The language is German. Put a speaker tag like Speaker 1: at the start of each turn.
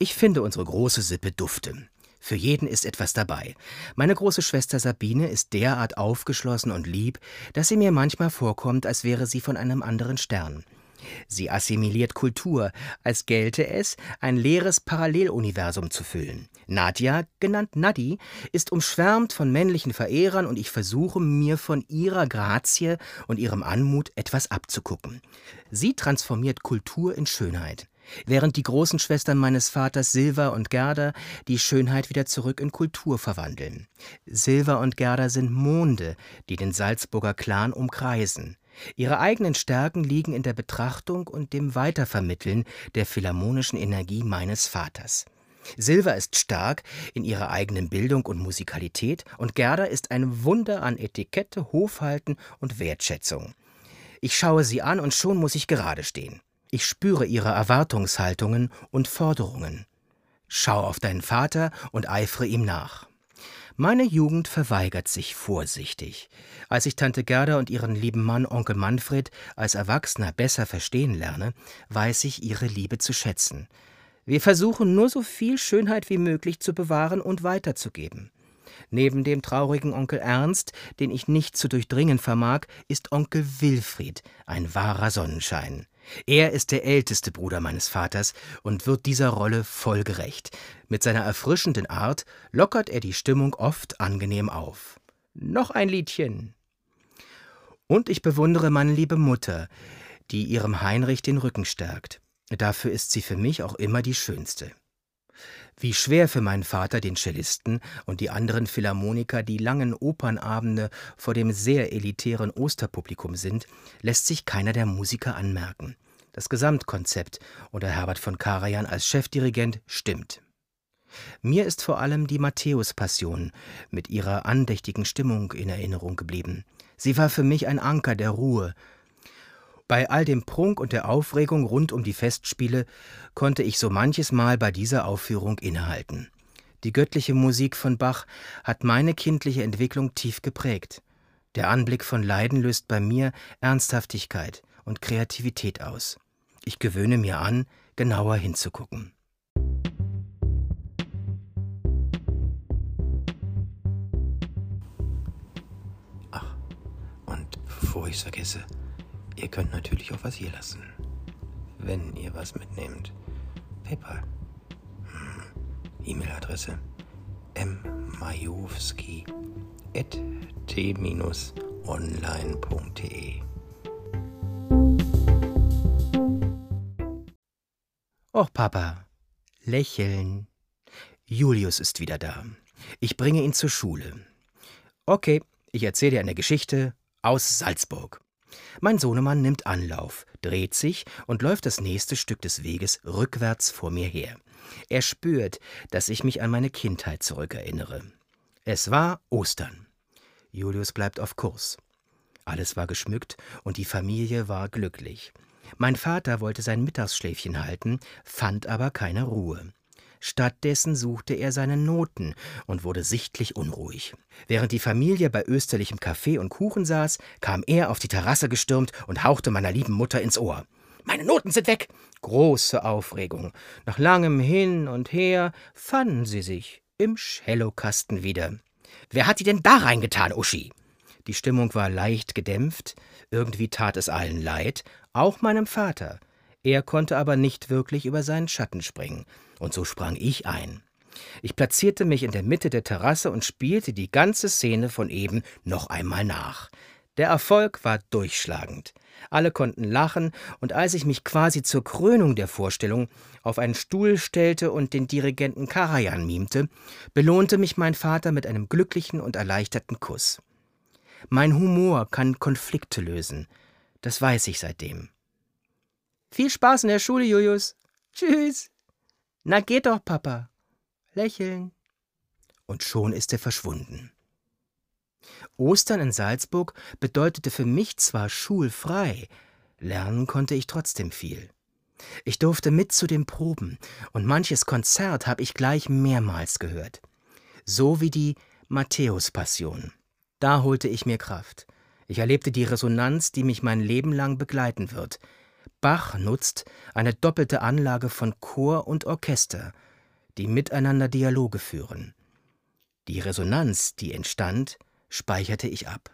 Speaker 1: Ich finde unsere große Sippe dufte. Für jeden ist etwas dabei. Meine große Schwester Sabine ist derart aufgeschlossen und lieb, dass sie mir manchmal vorkommt, als wäre sie von einem anderen Stern. Sie assimiliert Kultur, als gelte es, ein leeres Paralleluniversum zu füllen. Nadja, genannt Nadi, ist umschwärmt von männlichen Verehrern und ich versuche, mir von ihrer Grazie und ihrem Anmut etwas abzugucken. Sie transformiert Kultur in Schönheit während die großen Schwestern meines Vaters Silva und Gerda die Schönheit wieder zurück in Kultur verwandeln. Silva und Gerda sind Monde, die den Salzburger Clan umkreisen. Ihre eigenen Stärken liegen in der Betrachtung und dem Weitervermitteln der philharmonischen Energie meines Vaters. Silva ist stark in ihrer eigenen Bildung und Musikalität und Gerda ist ein Wunder an Etikette, Hofhalten und Wertschätzung. Ich schaue sie an und schon muss ich gerade stehen. Ich spüre ihre Erwartungshaltungen und Forderungen. Schau auf deinen Vater und eifere ihm nach. Meine Jugend verweigert sich vorsichtig. Als ich Tante Gerda und ihren lieben Mann Onkel Manfred als Erwachsener besser verstehen lerne, weiß ich ihre Liebe zu schätzen. Wir versuchen nur so viel Schönheit wie möglich zu bewahren und weiterzugeben. Neben dem traurigen Onkel Ernst, den ich nicht zu durchdringen vermag, ist Onkel Wilfried ein wahrer Sonnenschein. Er ist der älteste Bruder meines Vaters und wird dieser Rolle voll gerecht. Mit seiner erfrischenden Art lockert er die Stimmung oft angenehm auf. Noch ein Liedchen. Und ich bewundere meine liebe Mutter, die ihrem Heinrich den Rücken stärkt. Dafür ist sie für mich auch immer die schönste. Wie schwer für meinen Vater, den Cellisten, und die anderen Philharmoniker die langen Opernabende vor dem sehr elitären Osterpublikum sind, lässt sich keiner der Musiker anmerken. Das Gesamtkonzept unter Herbert von Karajan als Chefdirigent stimmt. Mir ist vor allem die Matthäus-Passion mit ihrer andächtigen Stimmung in Erinnerung geblieben. Sie war für mich ein Anker der Ruhe, bei all dem Prunk und der Aufregung rund um die Festspiele konnte ich so manches Mal bei dieser Aufführung innehalten. Die göttliche Musik von Bach hat meine kindliche Entwicklung tief geprägt. Der Anblick von Leiden löst bei mir Ernsthaftigkeit und Kreativität aus. Ich gewöhne mir an, genauer hinzugucken. Ach, und bevor ich es vergesse, Ihr könnt natürlich auch was hier lassen. Wenn ihr was mitnehmt. PayPal. Hm. E-Mail-Adresse mmajowski at t-online.de Och, Papa, lächeln. Julius ist wieder da. Ich bringe ihn zur Schule. Okay, ich erzähle dir eine Geschichte aus Salzburg. Mein Sohnemann nimmt Anlauf, dreht sich und läuft das nächste Stück des Weges rückwärts vor mir her. Er spürt, dass ich mich an meine Kindheit zurückerinnere. Es war Ostern. Julius bleibt auf Kurs. Alles war geschmückt und die Familie war glücklich. Mein Vater wollte sein Mittagsschläfchen halten, fand aber keine Ruhe. Stattdessen suchte er seine Noten und wurde sichtlich unruhig. Während die Familie bei österlichem Kaffee und Kuchen saß, kam er auf die Terrasse gestürmt und hauchte meiner lieben Mutter ins Ohr. Meine Noten sind weg! Große Aufregung. Nach langem Hin und Her fanden sie sich im Cellokasten wieder. Wer hat die denn da reingetan, Uschi? Die Stimmung war leicht gedämpft, irgendwie tat es allen leid, auch meinem Vater. Er konnte aber nicht wirklich über seinen Schatten springen. Und so sprang ich ein. Ich platzierte mich in der Mitte der Terrasse und spielte die ganze Szene von eben noch einmal nach. Der Erfolg war durchschlagend. Alle konnten lachen, und als ich mich quasi zur Krönung der Vorstellung auf einen Stuhl stellte und den Dirigenten Karajan mimte, belohnte mich mein Vater mit einem glücklichen und erleichterten Kuss. Mein Humor kann Konflikte lösen. Das weiß ich seitdem. Viel Spaß in der Schule, Julius. Tschüss. Na geht doch, Papa. Lächeln. Und schon ist er verschwunden. Ostern in Salzburg bedeutete für mich zwar schulfrei, lernen konnte ich trotzdem viel. Ich durfte mit zu den Proben, und manches Konzert habe ich gleich mehrmals gehört. So wie die Matthäus-Passion. Da holte ich mir Kraft. Ich erlebte die Resonanz, die mich mein Leben lang begleiten wird – Bach nutzt eine doppelte Anlage von Chor und Orchester, die miteinander Dialoge führen. Die Resonanz, die entstand, speicherte ich ab.